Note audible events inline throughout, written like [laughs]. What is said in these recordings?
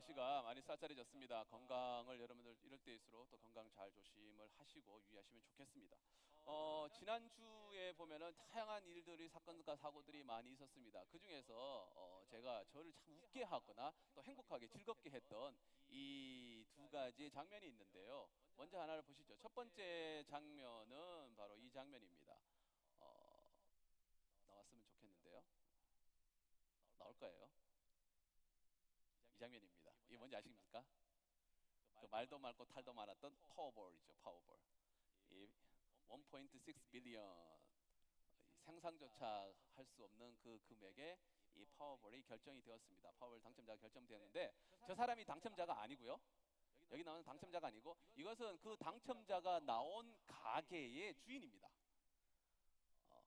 날씨가 많이 쌀쌀해졌습니다. 건강을 여러분들 이럴 때일수록 또 건강 잘 조심을 하시고 유의하시면 좋겠습니다. 어, 지난주에 보면은 다양한 일들이 사건과 사고들이 많이 있었습니다. 그 중에서 어, 제가 저를 참 웃게 하거나 또 행복하게 즐겁게 했던 이 두 가지 장면이 있는데요. 먼저 하나를 보시죠. 첫 번째 장면은 바로 이 장면입니다. 어, 나왔으면 좋겠는데요. 나올 거예요. 이 장면입니다. 이게 뭔지 아십니까? 그 말도 많고 탈도 많았던 파워볼이죠. 파워볼. 이 1.6 billion 상상조차 할 수 없는 그 금액의 이 파워볼이 결정이 되었습니다. 파워볼 당첨자가 결정되었는데 저 사람이 당첨자가 아니고요. 여기 나오는 당첨자가 아니고 이것은 그 당첨자가 나온 가게의 주인입니다. 어,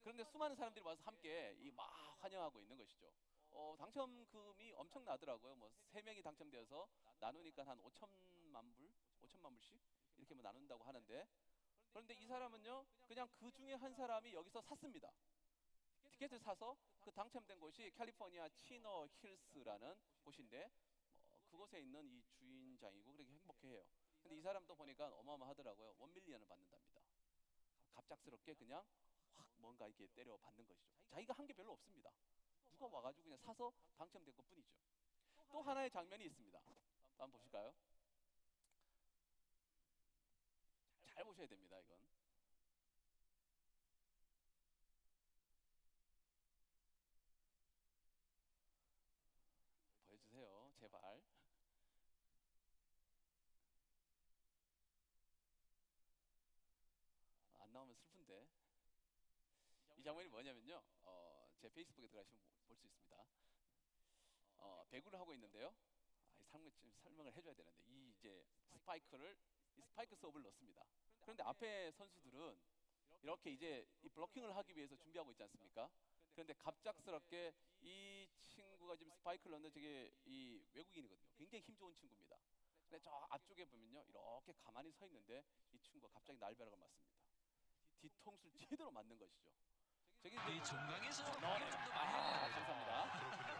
그런데 수많은 사람들이 와서 함께 이 막 환영하고 있는 것이죠. 어, 당첨금이 엄청나더라고요. 뭐 세 명이 당첨되어서 나누니까 한 5천만 불, 5천만 불씩 이렇게 뭐 나눈다고 하는데 그런데 이 사람은요, 그냥 그 중에 한 사람이 여기서 샀습니다. 티켓을 사서 그 당첨된 곳이 캘리포니아 치노 힐스라는 곳인데 뭐 그곳에 있는 이 주인장이고 그렇게 행복해해요. 근데 이 사람도 보니까 어마어마하더라고요. 원 밀리언을 받는답니다. 갑작스럽게 그냥 확 뭔가 이렇게 때려 받는 것이죠. 자기가 한 게 별로 없습니다. 누가 와가지고 그냥 사서 당첨된 것 뿐이죠. 또 하나의 장면이 있습니다. 한번 보실까요? 잘 보셔야 됩니다, 이건. 보여주세요, 제발. 안 나오면 슬픈데. 이 장면이 뭐냐면요. 어, 제 페이스북에 들어가시면 볼 수 있습니다. 어, 배구를 하고 있는데요. 아, 이 설명, 설명을 해줘야 되는데 이 이제 스파이크를 이 스파이크 서브를 넣습니다. 그런데 앞에 선수들은 이렇게 이제 이 블로킹을 하기 위해서 준비하고 있지 않습니까? 그런데 갑작스럽게 이 친구가 지금 스파이크를 넣는 저게 이 외국인이거든요. 굉장히 힘 좋은 친구입니다. 근데 저 앞쪽에 보면요, 이렇게 가만히 서 있는데 이 친구가 갑자기 날벼락을 맞습니다. 뒤통수를 [laughs] 제대로 맞는 것이죠. 이 정강에서 네. 공격 좀더 많이 아, 해야 돼요. 감사합니다. 그렇군요.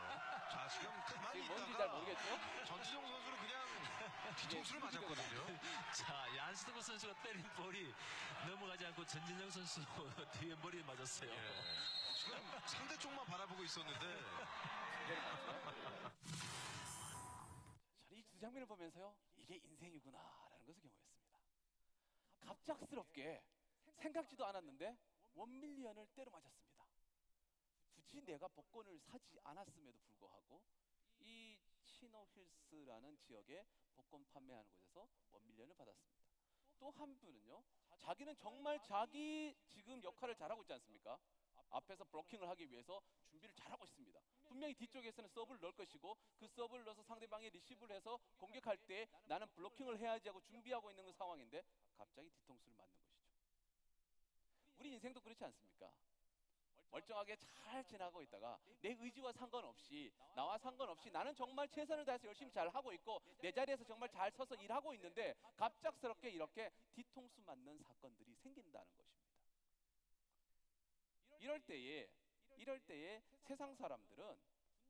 자, 지금 [laughs] 가만히 지금 뭔지 있다가 잘 모르겠죠? 전지성 선수는 그냥 [laughs] 뒤통수를 이게 맞았거든요. [laughs] 자, 얀스토그 선수가 때린 볼이 넘어가지 않고 전진영 선수 뒤에 머리에 맞았어요. 예. 지금 상대 쪽만 바라보고 있었는데 저는 이두 장면을 보면서요, 이게 인생이구나라는 것을 경험했습니다. 갑작스럽게 생각지도 않았는데 원 밀리언을 때려 맞았습니다. 굳이 내가 복권을 사지 않았음에도 불구하고 이 치노 힐스라는 지역에 복권 판매하는 곳에서 one million을 받았습니다. 또 한 분은요, 자기는 정말 자기 지금 역할을 잘하고 있지 않습니까? 앞에서 블로킹을 하기 위해서 준비를 잘하고 있습니다. 분명히 뒤쪽에서는 서브를 넣을 것이고 그 서브를 넣어서 상대방이 리시브를 해서 공격할 때 나는 블로킹을 해야지 하고 준비하고 있는 그 상황인데 갑자기 뒤통수를 맞는 것이죠. 우리 인생도 그렇지 않습니까? 멀쩡하게 잘 지나고 있다가 내 의지와 상관없이 나와 상관없이 나는 정말 최선을 다해서 열심히 잘 하고 있고 내 자리에서 정말 잘 서서 일하고 있는데 갑작스럽게 이렇게 뒤통수 맞는 사건들이 생긴다는 것입니다. 이럴 때에 이럴 때에 세상 사람들은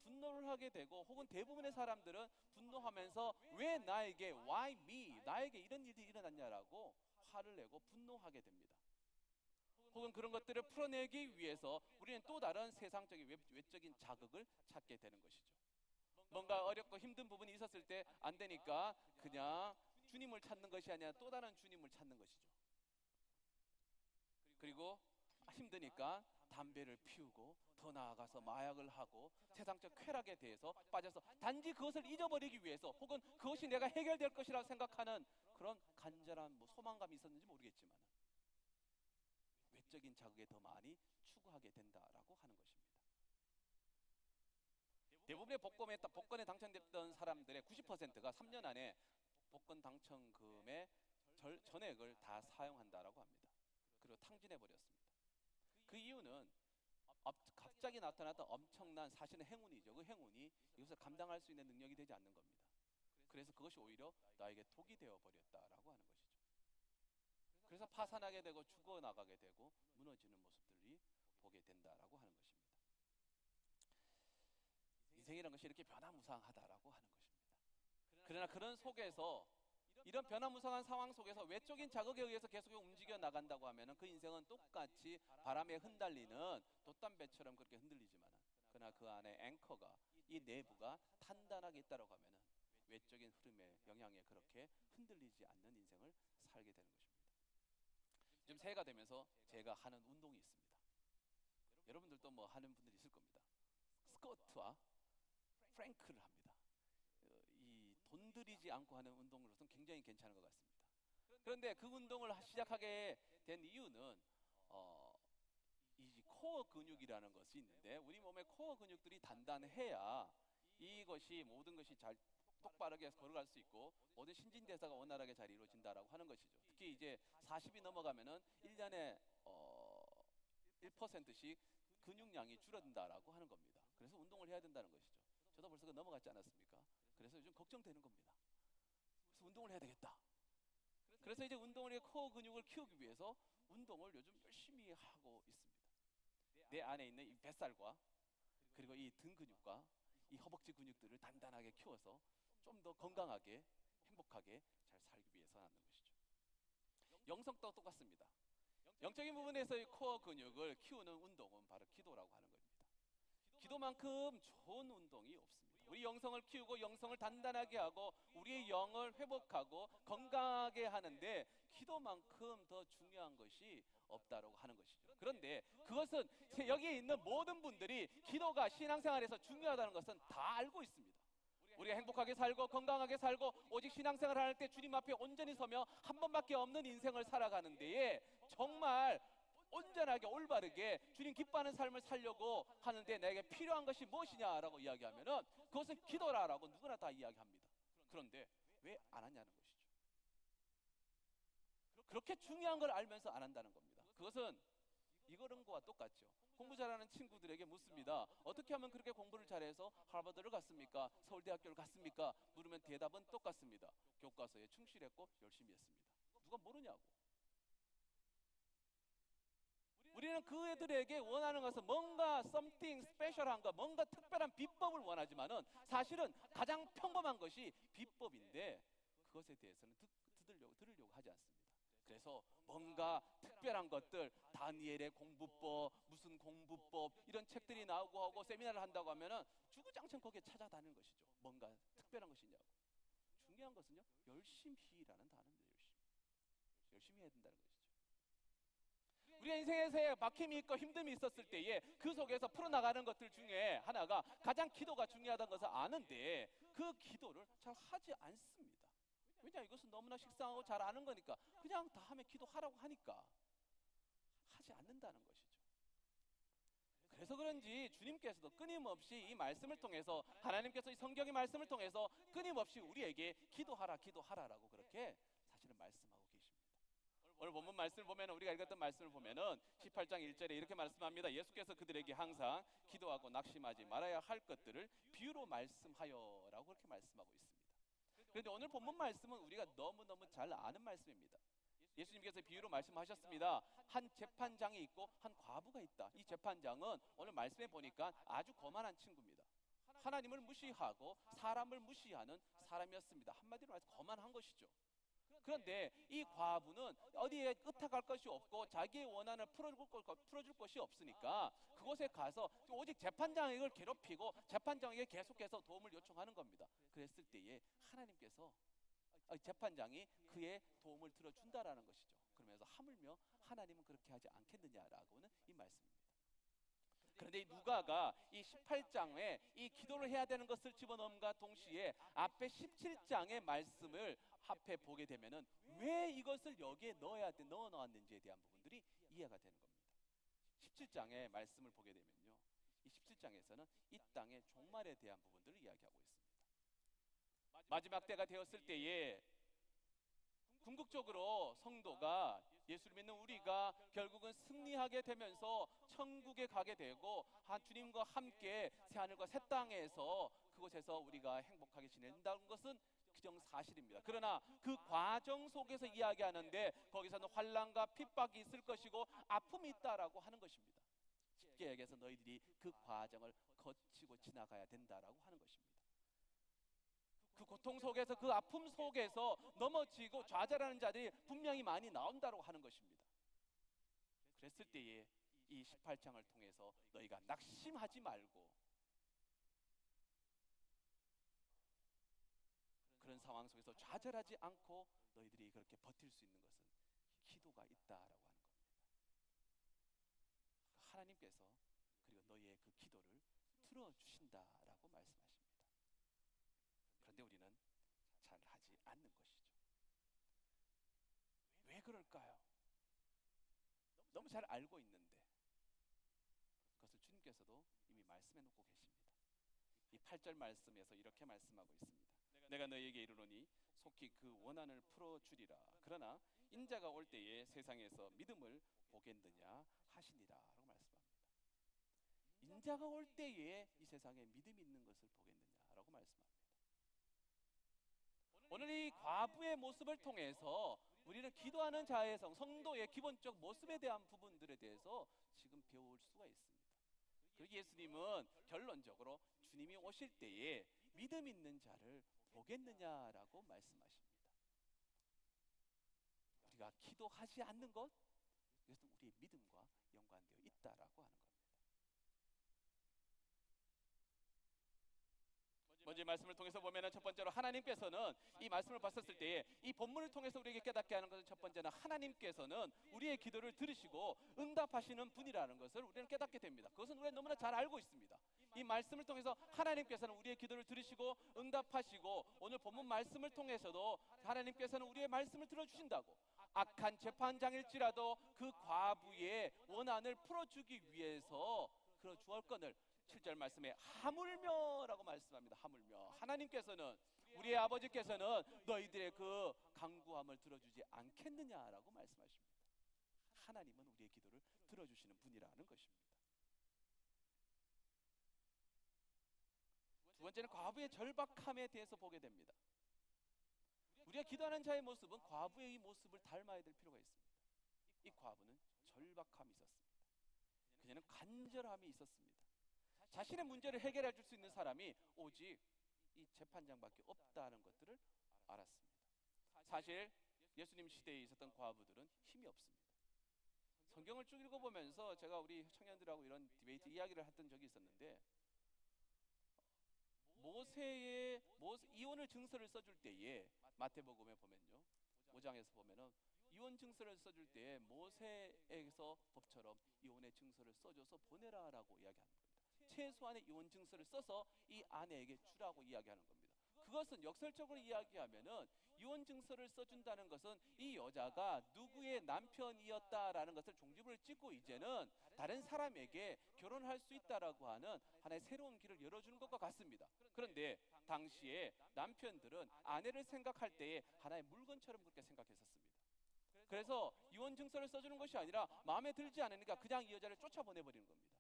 분노를 하게 되고 혹은 대부분의 사람들은 분노하면서 왜 나에게 why me 나에게 이런 일이 일어났냐라고 화를 내고 분노하게 됩니다. 혹은 그런 것들을 풀어내기 위해서 우리는 또 다른 세상적인 외- 외적인 자극을 찾게 되는 것이죠. 뭔가 어렵고 힘든 부분이 있었을 때 안 되니까 그냥 주님을 찾는 것이 아니라 또 다른 주님을 찾는 것이죠. 그리고 힘드니까 담배를 피우고 더 나아가서 마약을 하고 세상적 쾌락에 대해서 빠져서 단지 그것을 잊어버리기 위해서 혹은 그것이 내가 해결될 것이라 생각하는 그런 간절한 뭐 소망감이 있었는지 모르겠지만 외적인 자극에 더 많이 추구하게 된다라고 하는 것입니다. 대부분의 복권에 복권에 당첨됐던 사람들의 90%가 3년 안에 복권 당첨금의 절, 전액을 다 사용한다라고 합니다. 그리고 탕진해 버렸습니다. 그 이유는 업- 갑자기 나타났던 엄청난 사실은 행운이죠. 그 행운이 이것을 감당할 수 있는 능력이 되지 않는 겁니다. 그래서 그것이 오히려 나에게 독이 되어 버렸다라고 하는 것이죠. 그래서 파산하게 되고 죽어 나가게 되고 무너지는 모습들이 보게 된다라고 하는 것입니다. 인생이라는 것이 이렇게 변화무쌍하다라고 하는 것입니다. 그러나 그런 속에서 이런 변화무쌍한 상황 속에서 외적인 자극에 의해서 계속 움직여 나간다고 하면은 그 인생은 똑같이 바람에 흔들리는 돛담배처럼 그렇게 흔들리지만은 그러나 그 안에 앵커가 이 내부가 단단하게 있다고 하면은 외적인 흐름의 영향에 그렇게 흔들리지 않는 인생을 살게 되는 것입니다. 지금 새해가 되면서 제가 하는 운동이 있습니다. 여러분들도 뭐 하는 분들이 있을 겁니다. 스쿼트와 프랭크를 합니다. 어, 이돈 들이지 않고 하는 운동으로서는 굉장히 괜찮은 것 같습니다. 그런데 그 운동을 하- 시작하게 된 이유는 어, 이 코어 근육이라는 것이 있는데 우리 몸의 코어 근육들이 단단해야 이것이 모든 것이 잘 똑바르게 걸어갈 수 있고 모든 신진대사가 원활하게 잘 이루어진다라고 하는 것이죠. 특히 이제 40이 넘어가면은 1년에 어 1%씩 근육량이 줄어든다라고 하는 겁니다. 그래서 운동을 해야 된다는 것이죠. 저도 벌써 그 넘어갔지 않았습니까? 그래서 요즘 걱정되는 겁니다. 그래서 운동을 해야 되겠다. 그래서 이제 운동을 해 코어 근육을 키우기 위해서 운동을 요즘 열심히 하고 있습니다. 내 안에 있는 이 뱃살과 그리고 이 등 근육과 이 허벅지 근육들을 단단하게 키워서 좀 더 건강하게 행복하게 잘 살기 위해서 하는 것이죠. 영성도 똑같습니다. 영적인 부분에서 이 코어 근육을 키우는 운동은 바로 기도라고 하는 겁니다. 기도만큼 좋은 운동이 없습니다. 우리 영성을 키우고 영성을 단단하게 하고 우리의 영을 회복하고 건강하게 하는데 기도만큼 더 중요한 것이 없다라고 하는 것이죠. 그런데 그것은 여기에 있는 모든 분들이 기도가 신앙생활에서 중요하다는 것은 다 알고 있습니다. 우리가 행복하게 살고 건강하게 살고 오직 신앙생활 할 때 주님 앞에 온전히 서며 한 번밖에 없는 인생을 살아가는 데에 정말 온전하게 올바르게 주님 기뻐하는 삶을 살려고 하는데 내게 필요한 것이 무엇이냐라고 이야기하면은 그것은 기도라라고 누구나 다 이야기합니다. 그런데 왜 안 하냐는 것이죠. 그렇게 중요한 걸 알면서 안 한다는 겁니다. 그것은 이거는 거와 똑같죠. 공부 잘하는 친구들에게 묻습니다. 어떻게 하면 그렇게 공부를 잘해서 하버드를 갔습니까? 서울대학교를 갔습니까? 물으면 대답은 똑같습니다. 교과서에 충실했고 열심히 했습니다. 누가 모르냐고. 우리는 그 애들에게 원하는 것은 뭔가 something special한 거, 뭔가 특별한 비법을 원하지만은 사실은 가장 평범한 것이 비법인데 그것에 대해서는 그래서 뭔가 특별한 것들 다니엘의 공부법 무슨 공부법 이런 책들이 나오고 하고 세미나를 한다고 하면은 주구장창 거기에 찾아다니는 것이죠. 뭔가 특별한 것이냐고. 중요한 것은요 열심히라는 단어입니다. 열심히 열심히 해야 된다는 것이죠. 우리가 인생에서 막힘이 있고 힘듦이 있었을 때에 그 속에서 풀어나가는 것들 중에 하나가 가장 기도가 중요하다는 것을 아는데 그 기도를 잘 하지 않습니다. 왜냐 이것은 너무나 식상하고 잘 아는 거니까 그냥 다 하면 기도하라고 하니까 하지 않는다는 것이죠. 그래서 그런지 주님께서도 끊임없이 이 말씀을 통해서 하나님께서 이 성경의 말씀을 통해서 끊임없이 우리에게 기도하라 기도하라라고 그렇게 사실은 말씀하고 계십니다. 오늘 본문 말씀을 보면 우리가 읽었던 말씀을 보면은 18장 1절에 이렇게 말씀합니다. 예수께서 그들에게 항상 기도하고 낙심하지 말아야 할 것들을 비유로 말씀하여라고 그렇게 말씀하고 있습니다. 그런데 오늘 본문 말씀은 우리가 너무너무 잘 아는 말씀입니다. 예수님께서 비유로 말씀하셨습니다. 한 재판장이 있고 한 과부가 있다. 이 재판장은 오늘 말씀에 보니까 아주 거만한 친구입니다. 하나님을 무시하고 사람을 무시하는 사람이었습니다. 한마디로 말해서 거만한 것이죠. 그런데 이 과부는 어디에 의탁할 것이 없고 자기의 원한을 풀어줄, 것이 없으니까 그곳에 가서 오직 재판장에게 괴롭히고 재판장에게 계속해서 도움을 요청하는 겁니다. 그랬을 때에 하나님께서 아, 재판장이 그의 도움을 들어준다라는 것이죠. 그러면서 하물며 하나님은 그렇게 하지 않겠느냐라고는 이 말씀입니다. 그런데 이 누가가 이 18장에 이 기도를 해야 되는 것을 집어넣음과 동시에 앞에 17장의 말씀을 앞에 보게 되면은 왜 이것을 여기에 넣어야 돼 넣어 놓았는지에 대한 부분들이 이해가 되는 겁니다. 17장의 말씀을 보게 되면요. 이 17장에서는 이 땅의 종말에 대한 부분들을 이야기하고 있습니다. 마지막 때가 되었을 때에 궁극적으로 성도가 예수를 믿는 우리가 결국은 승리하게 되면서 천국에 가게 되고 한 주님과 함께 새 하늘과 새 땅에서 그곳에서 우리가 행복하게 지낸다는 것은 그정 사실입니다. 그러나 그 과정 속에서 이야기하는데 거기서는 환란과 핍박이 있을 것이고 아픔이 있다라고 하는 것입니다. 쉽게 얘기해서 너희들이 그 과정을 거치고 지나가야 된다라고 하는 것입니다. 그 고, 고통 속에서 그 아픔 속에서 넘어지고 좌절하는 자들이 분명히 많이 나온다고 하는 것입니다. 그랬을 때에 이 18장을 통해서 너희가 낙심하지 말고 그런 상황 속에서 좌절하지 않고 너희들이 그렇게 버틸 수 있는 것은 기도가 있다라고 하는 겁니다. 하나님께서 그리고 너희의 그 기도를 들어 주신다라고 말씀하십니다. 그런데 우리는 잘 하지 않는 것이죠. 왜 그럴까요? 너무 잘 알고 있는데 그것을 주님께서도 이미 말씀해 놓고 계십니다. 이 8절 말씀에서 이렇게 말씀하고 있습니다. 내가 너희에게 이르노니 속히 그 원한을 풀어 주리라. 그러나 인자가 올 때에 세상에서 믿음을 보겠느냐 하시니라라고 말씀합니다. 인자가 올 때에 이 세상에 믿음 있는 것을 보겠느냐라고 말씀합니다. 오늘 이 과부의 모습을 통해서 우리는 기도하는 자의 성, 성도의 기본적 모습에 대한 부분들에 대해서 지금 배울 수가 있습니다. 그리고 예수님은 결론적으로 주님이 오실 때에 믿음 있는 자를 보겠느냐라고 말씀하십니다. 우리가 기도하지 않는 것, 이것은 우리의 믿음과 연관되어 있다라고 하는 겁니다. 먼저 이 말씀을 통해서 보면은 첫 번째로 하나님께서는 이 말씀을 봤었을 때에 이 본문을 통해서 우리에게 깨닫게 하는 것은 첫 번째는 하나님께서는 우리의 기도를 들으시고 응답하시는 분이라는 것을 우리는 깨닫게 됩니다. 그것은 우리가 너무나 잘 알고 있습니다. 이 말씀을 통해서 하나님께서는 우리의 기도를 들으시고 응답하시고 오늘 본문 말씀을 통해서도 하나님께서는 우리의 말씀을 들어주신다고 악한 재판장일지라도 그 과부의 원한을 풀어주기 위해서 그 주얼건을 7절 말씀에 하물며라고 말씀합니다. 하물며 하나님께서는 우리의 아버지께서는 너희들의 그 강구함을 들어주지 않겠느냐라고 말씀하십니다. 하나님은 우리의 기도를 들어주시는 분이라는 것입니다. 두 번째는 과부의 절박함에 대해서 보게 됩니다. 우리가 기도하는 자의 모습은 과부의 이 모습을 닮아야 될 필요가 있습니다. 이 과부는 절박함이 있었습니다. 그녀는 간절함이 있었습니다. 자신의 문제를 해결해 줄 수 있는 사람이 오직 이 재판장밖에 없다는 것들을 알았습니다. 사실 예수님 시대에 있었던 과부들은 힘이 없습니다. 성경을 쭉 읽어보면서 제가 우리 청년들하고 이런 디베이트 이야기를 했던 적이 있었는데 모세의 모세, 이혼을 증서를 써줄 때에 마태복음에 보면요 5장에서 보면은 이혼 증서를 써줄 때에 모세에서 법처럼 이혼의 증서를 써줘서 보내라라고 이야기하는 겁니다. 최소한의 이혼 증서를 써서 이 아내에게 주라고 이야기하는 겁니다. 그것은 역설적으로 이야기하면은 이혼 증서를 써준다는 것은 이 여자가 누구의 남편이었다라는 것을 종지부를 찍고 이제는 다른 사람에게 결혼할 수 있다라고 하는 하나의 새로운 길을 열어주는 것과 같습니다. 그런데 당시에 남편들은 아내를 생각할 때에 하나의 물건처럼 그렇게 생각했었습니다. 그래서 이혼 증서를 써주는 것이 아니라 마음에 들지 않으니까 그냥 이 여자를 쫓아보내버리는 겁니다.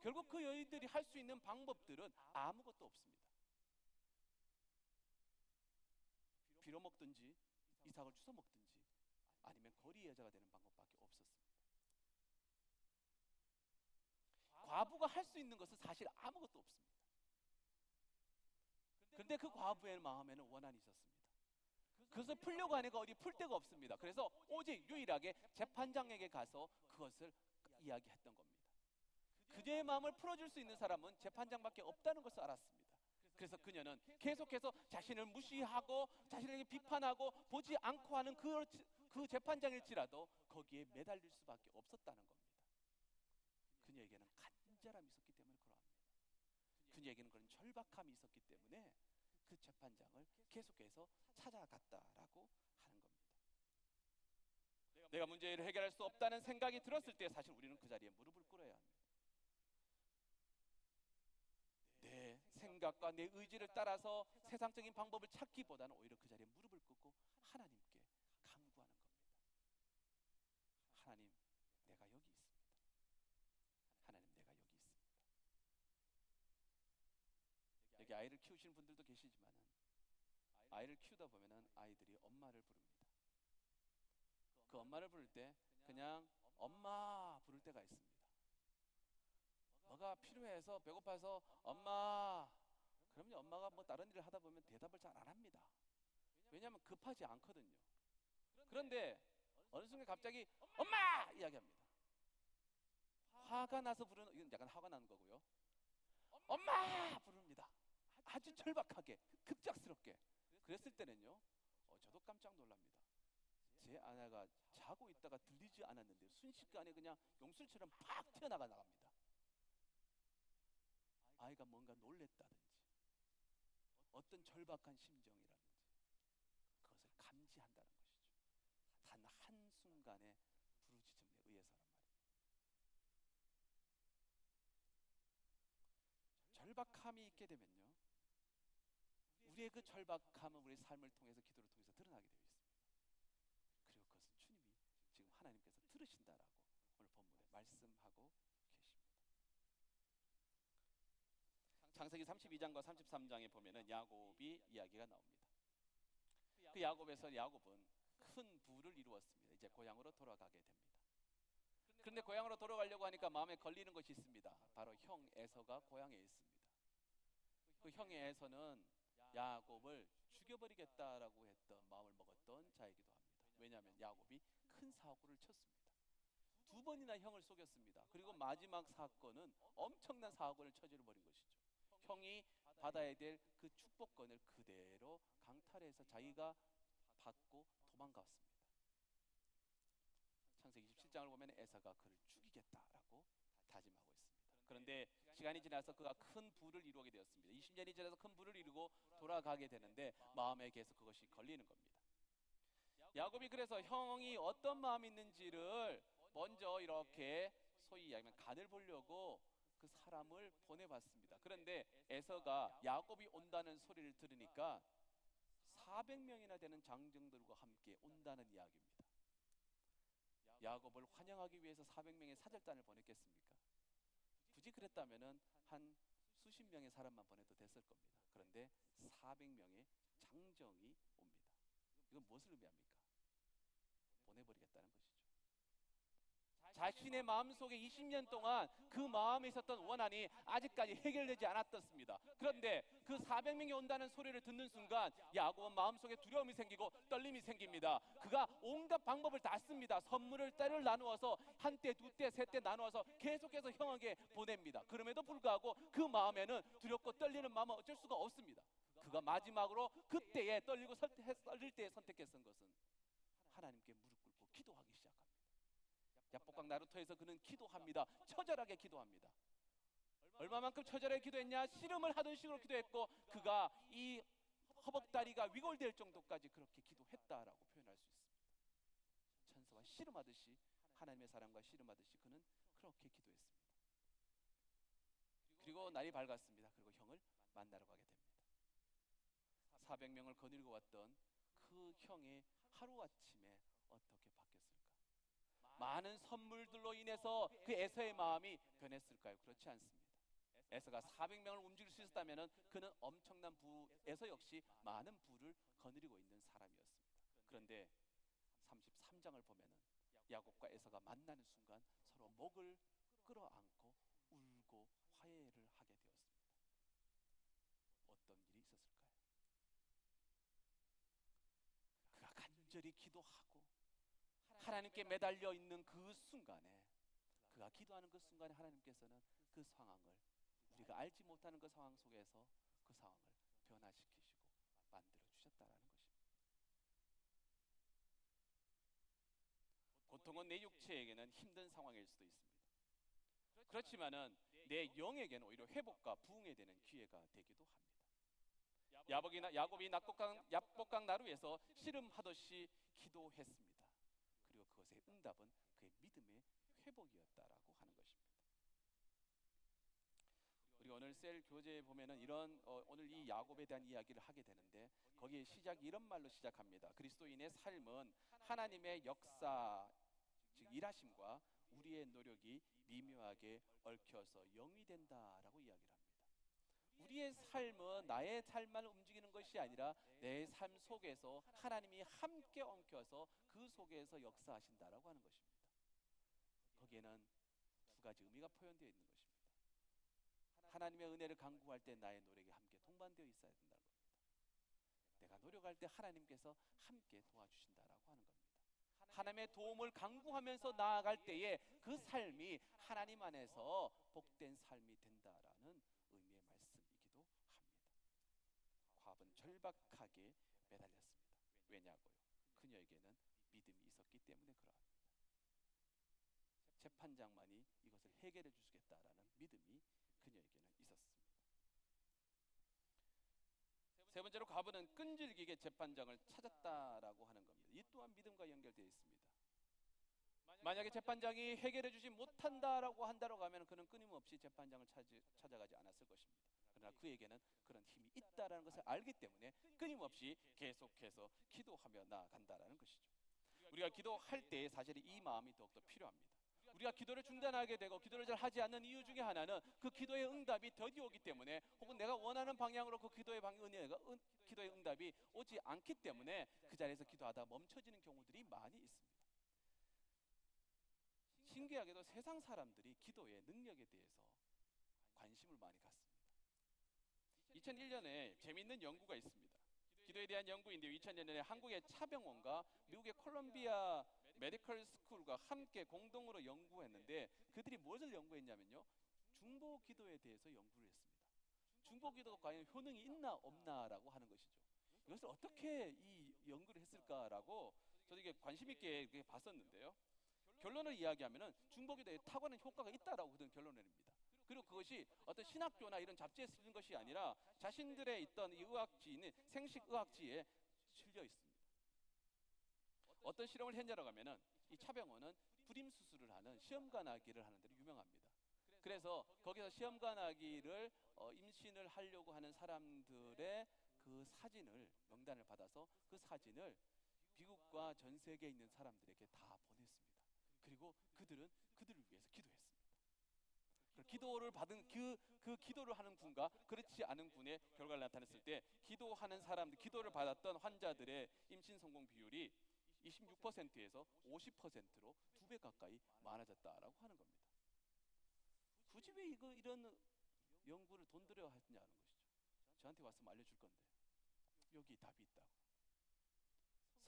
결국 그 여인들이 할 수 있는 방법들은 아무것도 없습니다. 빌어먹든지 이삭을 주워 먹든지 아니면 거리 여자가 되는 방법밖에 없었습니다. 과부가 할 수 있는 것은 사실 아무것도 없습니다. 그런데 그 과부의 마음에는 원한이 있었습니다. 그것을 풀려고 하니까 어디 풀 데가 없습니다. 그래서 오직 유일하게 재판장에게 가서 그것을 이야기했던 겁니다. 그녀의 마음을 풀어줄 수 있는 사람은 재판장밖에 없다는 것을 알았습니다. 그래서 그녀는 계속해서 자신을 무시하고 자신에게 비판하고 보지 않고 하는 그, 그 재판장일지라도 거기에 매달릴 수밖에 없었다는 겁니다. 그녀에게는 간절함이 있었기 때문에 그러합니다. 그녀에게는 그런 절박함이 있었기 때문에 그 재판장을 계속해서 찾아갔다라고 하는 겁니다. 내가 문제를 해결할 수 없다는 생각이 들었을 때 사실 우리는 그 자리에 무릎을 꿇어야 합니다. 내 생각과 내 의지를 따라서 세상적인 방법을 찾기보다는 오히려 그 자리에 무릎을 꿇고 하나님께 간구하는 겁니다. 하나님, 내가 여기 있습니다. 하나님, 내가 여기 있습니다. 여기 아이를 키우시는 분들도 계시지만은 아이를 키우다 보면은 아이들이 엄마를 부릅니다. 그 엄마를 부를 때 그냥 엄마 부를 때가 있습니다. 뭐가 필요해서 배고파서 엄마 그러면 엄마가 뭐 다른 일을 하다 보면 대답을 잘 왜냐하면 급하지 않거든요. 그런데 어느 순간 갑자기 엄마 이야기합니다. 화가 나서 부르는 이건 약간 화가 나는 거고요. 엄마 부릅니다. 아주 절박하게 급작스럽게 그랬을 때는요. 어, 저도 깜짝 놀랍니다. 제 아내가 자고 있다가 들리지 않았는데 순식간에 그냥 용술처럼 팍 튀어나가 나갑니다. 아이가 뭔가 놀랬다든지 어떤 절박한 심정이라든지 그것을 감지한다는 것이죠. 단 한 순간의 부르짖음에 의해서란 말입니다. 절박함이 있게 되면요. 우리의 그 절박함은 우리의 삶을 통해서 기도를 통해서 드러나게 되어 있습니다. 그리고 그것은 주님이 지금 하나님께서 들으신다라고 오늘 본문에 말씀하고 계십니다. 창세기 32장과 33장에 보면은 야곱이 이야기가 나옵니다. 그 야곱에서 야곱은 큰 부를 이루었습니다. 이제 고향으로 돌아가게 됩니다. 그런데 고향으로 돌아가려고 하니까 마음에 걸리는 것이 있습니다. 바로 형 에서가 고향에 있습니다. 그 형 에서는 야곱을 죽여버리겠다라고 했던 마음을 먹었던 자이기도 합니다. 왜냐하면 야곱이 큰 사고를 쳤습니다. 두 번이나 형을 속였습니다. 그리고 마지막 사건은 엄청난 사고를 저질러 버린 것이죠. 형이 받아야 될 그 축복권을 그대로 강탈해서 자기가 받고 도망갔습니다. 창세기 27장을 보면 에사가 그를 죽이겠다라고 다짐하고 있습니다. 그런데 시간이 지나서 그가 큰 부를 이루게 되었습니다. 20년이 지나서 큰 부를 이루고 돌아가게 되는데 마음에 계속 그것이 걸리는 겁니다. 야곱이 그래서 형이 어떤 마음이 있는지를 먼저 이렇게 소위 이야기하면 간을 보려고 그 사람을 보내봤습니다. 그런데 에서가 야곱이 온다는 소리를 들으니까 400명이나 되는 장정들과 함께 온다는 이야기입니다. 야곱을 환영하기 위해서 400명의 사절단을 보냈겠습니까? 굳이 그랬다면은 한 수십 명의 사람만 보내도 됐을 겁니다. 그런데 400명의 장정이 옵니다. 이건 무엇을 의미합니까? 보내버리겠다는 것이죠. 자신의 마음속에 20년 동안 그 마음에 있었던 원한이 아직까지 해결되지 않았었습니다. 그런데 그 400명이 온다는 소리를 듣는 순간 야곱은 마음속에 두려움이 생기고 떨림이 생깁니다. 그가 온갖 방법을 다 씁니다. 선물을 때를 나누어서 한 때, 두 때, 세 때 나누어서 계속해서 형에게 보냅니다. 그럼에도 불구하고 그 마음에는 두렵고 떨리는 마음은 어쩔 수가 없습니다. 그가 마지막으로 그때에 떨리고 설- 떨릴 때에 선택했던 것은 하나님께 무릎 꿇고 기도하기 시작합니다. 야복강 나루터에서 그는 기도합니다. 처절하게 기도합니다. 얼마만큼 처절하게 기도했냐? 씨름을 하던 식으로 기도했고 그가 이 허벅다리가 위골될 정도까지 그렇게 기도했다라고 표현할 수 있습니다. 천사와 씨름하듯이 하나님의 사랑과 씨름하듯이 그는 그렇게 기도했습니다. 그리고 날이 밝았습니다. 그리고 형을 만나러 가게 됩니다. 400명을 거느리고 왔던 그 형의 하루아침에 어떻게 바뀌었을까? 많은 선물들로 인해서 그 에서의 마음이 변했을까요? 그렇지 않습니다. 에서가 400명을 움직일 수 있었다면 그는 엄청난 부, 에서 역시 많은 부를 거느리고 있는 사람이었습니다. 그런데 33장을 보면은 야곱과 에서가 만나는 순간 서로 목을 끌어안고 울고 화해를 하게 되었습니다. 어떤 일이 있었을까요? 그가 간절히 기도하고 하나님께 매달려 있는 그 순간에 그가 기도하는 그 순간에 하나님께서는 그 상황을 우리가 알지 못하는 그 상황 속에서 그 상황을 변화시키시고 만들어 주셨다라는 것입니다. 고통은 내 육체에게는 힘든 상황일 수도 있습니다. 그렇지만은 내 영에게는 오히려 회복과 부흥에 되는 기회가 되기도 합니다. 야복이나 야곱이 낙곡강 야복강 나루에서 씨름하듯이 기도했습니다. 응답은 그의 믿음의 회복이었다라고 하는 것입니다. 우리 오늘 셀 교재에 보면은 이런 어, 오늘 이 야곱에 대한 이야기를 하게 되는데 거기에 시작 이런 말로 시작합니다. 그리스도인의 삶은 하나님의 역사 즉 일하심과 우리의 노력이 미묘하게 얽혀서 영이 된다라고 이야기를 합니다. 우리의 삶은 나의 삶만 움직이는 것이 아니라 내 삶 속에서 하나님이 함께 엉켜서 그 속에서 역사하신다라고 하는 것입니다. 거기에는 두 가지 의미가 표현되어 있는 것입니다. 하나님의 은혜를 강구할 때 나의 노력이 함께 동반되어 있어야 된다는 겁니다. 내가 들어갈 때 하나님께서 함께 도와주신다라고 하는 겁니다. 하나님의 도움을 강구하면서 나아갈 때에 그 삶이 하나님 안에서 복된 삶이 된다라는 의미의 말씀이기도 합니다. 과업은 절박하게 매달렸습니다. 왜냐고요? 그녀에게는 믿음이 있었기 때문에 그러합니다. 재판장만이 이것을 해결해 주시겠다라는 믿음이 그녀에게는 있었습니다. 세 번째로 과부는 끈질기게 재판장을 찾았다라고 하는 겁니다. 이 또한 믿음과 연결되어 있습니다. 만약에 재판장이 해결해 주지 못한다라고 한다고 하면 그는 끊임없이 재판장을 찾아가지 않았을 것입니다. 그러나 그에게는 그런 힘이 있다라는 것을 알기 때문에 끊임없이 계속해서 기도하며 나아간다라는 것이죠. 우리가 기도할 때 사실 이 마음이 더욱더 필요합니다. 우리가 기도를 중단하게 되고 기도를 잘 하지 않는 이유 중에 하나는 그 기도의 응답이 더디 오기 때문에 혹은 내가 원하는 방향으로 그 기도의 방 은혜가 은, 기도의 응답이 오지 않기 때문에 그 자리에서 기도하다 멈춰지는 경우들이 많이 있습니다. 신기하게도 세상 사람들이 기도의 능력에 대해서 관심을 많이 갖습니다. 2001년에 재미있는 연구가 있습니다. 기도에 대한 연구인데 2000년에 한국의 차병원과 미국의 콜롬비아 메디컬 스쿨과 함께 공동으로 연구했는데 그들이 무엇을 연구했냐면요. 중보 기도에 대해서 연구를 했습니다. 중보 기도가 과연 효능이 있나 없나라고 하는 것이죠. 이것을 어떻게 이 연구를 했을까라고 저도 이게 관심 있게 봤었는데요. 결론을 이야기하면은 중보 기도에 탁월한 효과가 있다라고 그들은 결론을 냅니다. 그리고 그것이 어떤 신학교나 이런 잡지에 쓰는 것이 아니라 자신들의 있던 이 의학지인 생식 의학지에 실려 있습니다. 어떤 실험을 했냐라고 하면은 이 차병원은 불임 수술을 하는 시험관하기를 하는 데로 유명합니다. 그래서 거기서 시험관하기를 어, 임신을 하려고 하는 사람들의 그 사진을 명단을 받아서 그 사진을 미국과 전 세계에 있는 사람들에게 다 보냈습니다. 그리고 그들은 그들을 위해서 기도했습니다. 그 기도를 받은 그, 그 기도를 하는 군과 그렇지 않은 군의 결과를 나타냈을 때 기도하는 사람들, 기도를 받았던 환자들의 임신 성공 비율이 26%에서 50%로 두 배 가까이 많아졌다라고 하는 겁니다. 굳이 왜 이거 이런 연구를 돈 들여 했냐는 것이죠. 저한테 왔으면 알려줄 건데 여기 답이 있다고.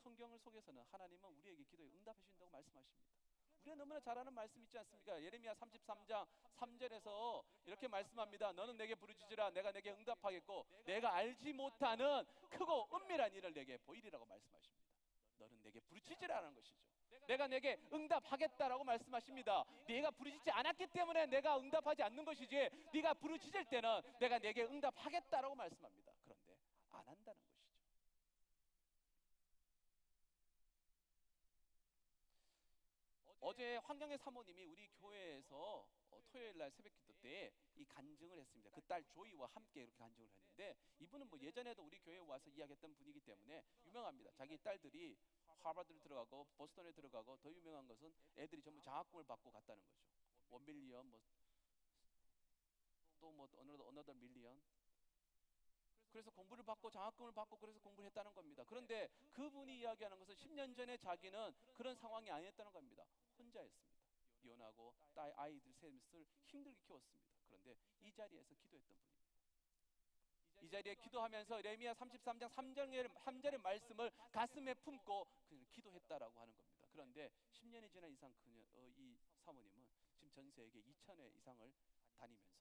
성경을 속에서는 하나님은 우리에게 기도에 응답해 주신다고 말씀하십니다. 우리가 너무나 잘 아는 말씀 있지 않습니까? 예레미야 33장 3절에서 이렇게 말씀합니다. 너는 내게 부르짖으라 내가 내게 응답하겠고 내가 알지 못하는 크고 은밀한 일을 내게 보이리라고 말씀하십니다. 너는 내게 부르짖으라는 것이죠. 내가 내게 응답하겠다라고 말씀하십니다. 네가 부르짖지 않았기 때문에 내가 응답하지 않는 것이지 네가 부르짖을 때는 내가 내게 응답하겠다라고 말씀합니다. 그런데 안 한다는 것이죠. 어제 환경의 사모님이 우리 교회에서 어, 토요일 날 새벽 기도 때 이 간증을 했습니다. 그 딸 조이와 함께 이렇게 간증을 했는데 이분은 뭐 예전에도 우리 교회에 와서 이야기했던 분이기 때문에 유명합니다. 자기 딸들이 하버드를 들어가고 보스턴에 들어가고 더 유명한 것은 애들이 전부 장학금을 받고 갔다는 거죠. one million 뭐 또 뭐 어느 another million 그래서 공부를 받고 장학금을 받고 그래서 공부를 했다는 겁니다. 그런데 그분이 이야기하는 것은 10년 전에 자기는 그런 상황이 아니었다는 겁니다. 혼자였습니다. 이혼하고 딸 아이들 셋을 힘들게 키웠습니다. 그런데 이 자리에서 기도했던 분입니다. 이 자리에 기도하면서 레미야 33장 3절의, 3절의 말씀을 가슴에 품고 그냥 기도했다라고 하는 겁니다. 그런데 10년이 지난 이상 그녀, 어, 이 사모님은 지금 전 세계 2천회 이상을 다니면서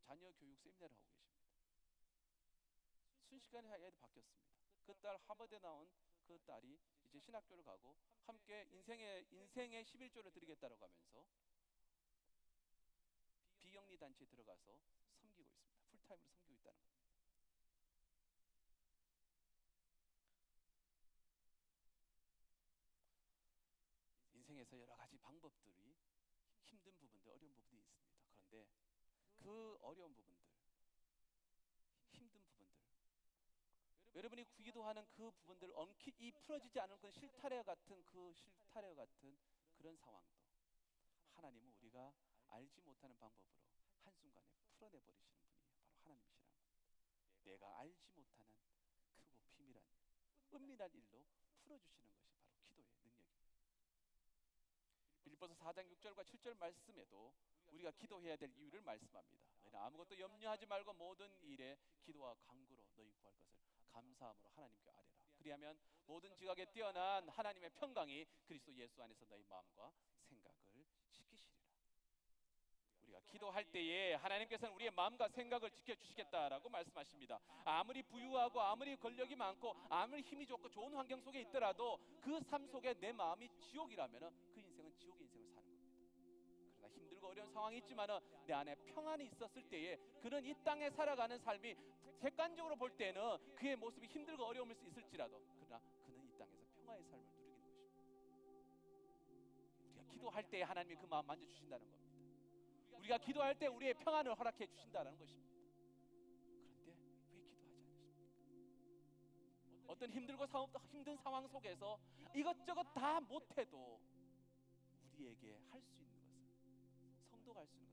자녀 교육 세미나를 하고 계십니다. 순식간에 아이도 바뀌었습니다. 그 딸 하버드에 나온 그 딸이 이제 신학교를 가고 함께 인생의 인생의 11조를 드리겠다라고 하면서 비영리 단체에 들어가서 섬기고 있습니다. 풀타임으로 섬기고 있다는 겁니다. 인생에서 여러 가지 방법들이 힘든 부분들, 어려운 부분이 있습니다. 그런데 그 어려운 부분들, 힘든 부분들, 여러분이 기도하는 그 부분들 엉키 이 풀어지지 않은 그 실타래 같은 그 실타래 같은 그런 상황도 하나님은 우리가 알지 못하는 방법으로 한순간에 풀어내 버리시는 분이 바로 하나님이시라는 겁니다. 내가 알지 못하는 크고 비밀한 일, 은밀한 일로 풀어 주시는 것이 바로 기도의 능력입니다. 빌립보서 4장 6절과 7절 말씀에도 우리가 기도해야 될 이유를 말씀합니다. 아무것도 염려하지 말고 모든 일에 기도와 간구로 너희 구할 것을 감사함으로 하나님께 아뢰라. 그리하면 모든 지각에 뛰어난 하나님의 평강이 그리스도 예수 안에서 너희 마음과 생각을 지키시리라. 우리가 기도할 때에 하나님께서는 우리의 마음과 생각을 지켜 주시겠다라고 말씀하십니다. 아무리 부유하고 아무리 권력이 많고 아무리 힘이 좋고 좋은 환경 속에 있더라도 그 삶 속에 내 마음이 지옥이라면 그 인생은 지옥의 인생을 사는 겁니다. 힘들고 어려운 상황이 있지만은 내 안에 평안이 있었을 때에 그는 이 땅에 살아가는 삶이 객관적으로 볼 때는 그의 모습이 힘들고 어려움일 수 있을지라도 그러나 그는 이 땅에서 평화의 삶을 누리는 것입니다. 우리가 기도할 때에 하나님이 그 마음 만져 주신다는 겁니다. 우리가 기도할 때 우리의 평안을 허락해 주신다는 것입니다. 그런데 왜 기도하지 않으십니까? 어떤 힘들고 사, 힘든 상황 속에서 이것저것 다 못해도 우리에게 할 수 있는 것은 성도가 할 수 있는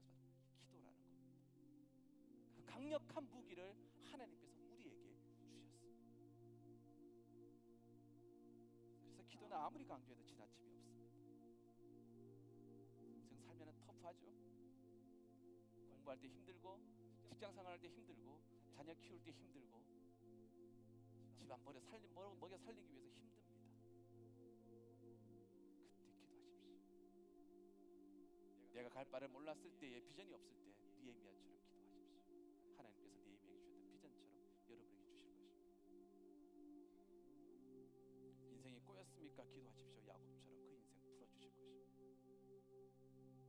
강력한 무기를 하나님께서 우리에게 주셨습니다. 그래서 기도는 아무리 강조해도 지나침이 없습니다. 지금 살면은 터프하죠. 공부할 때 힘들고 직장 생활할 때 힘들고 자녀 키울 때 힘들고 집안 버려 먹여 먹여 살리기 위해서 힘듭니다. 그때 기도하십시오. 내가 갈 바를 몰랐을 때에 비전이 없을 때 니에미아처럼 꼬였습니까? 기도하십시오. 야곱처럼 그 인생 풀어 주실 것입니다.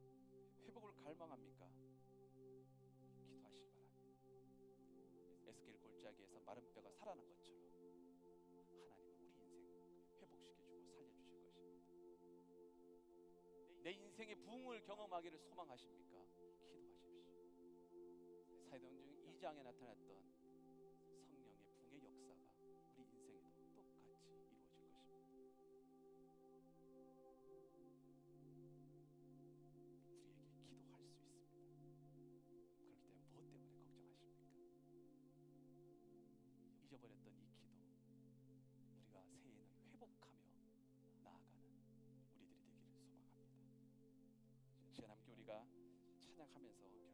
회복을 갈망합니까? 기도하시기 바랍니다. 에스겔 골짜기에서 마른 뼈가 살아난 것처럼 하나님은 우리 인생 회복시켜 주고 살려 주실 것입니다. 내 인생의 부흥을 경험하기를 소망하십니까? 기도하십시오. 사도행전 2장에 나타났던 찬양하면서